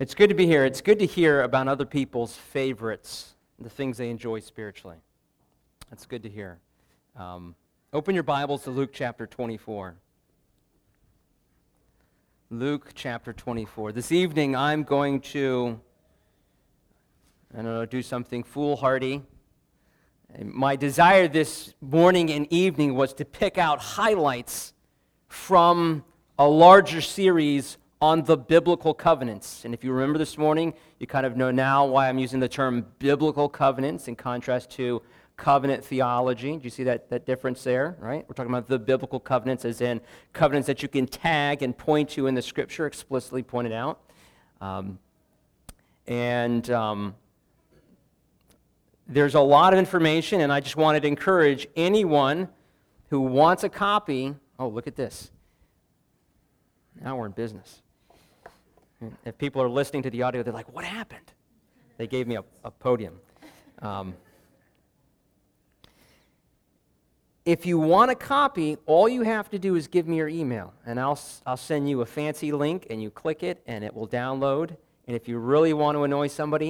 It's good to be here. It's good to hear about other people's favorites, the things they enjoy spiritually. That's good to hear. Um, open your Bibles to Luke chapter 24. Luke chapter 24. This evening I'm going to, I don't know, do something foolhardy. My desire this morning and evening was to pick out highlights from a larger series on the biblical covenants. And if you remember this morning, you kind of know now why I'm using the term biblical covenants in contrast to covenant theology. Do you see that, that difference there, right? We're talking about the biblical covenants as in covenants that you can tag and point to in the scripture, explicitly pointed out. Um, and um, there's a lot of information, and I just wanted to encourage anyone who wants a copy. Oh, look at this. Now we're in business. If people are listening to the audio, they're like, what happened? They gave me a, a podium. Um, if you want a copy, all you have to do is give me your email, and I'll, I'll send you a fancy link, and you click it, and it will download. And if you really want to annoy somebody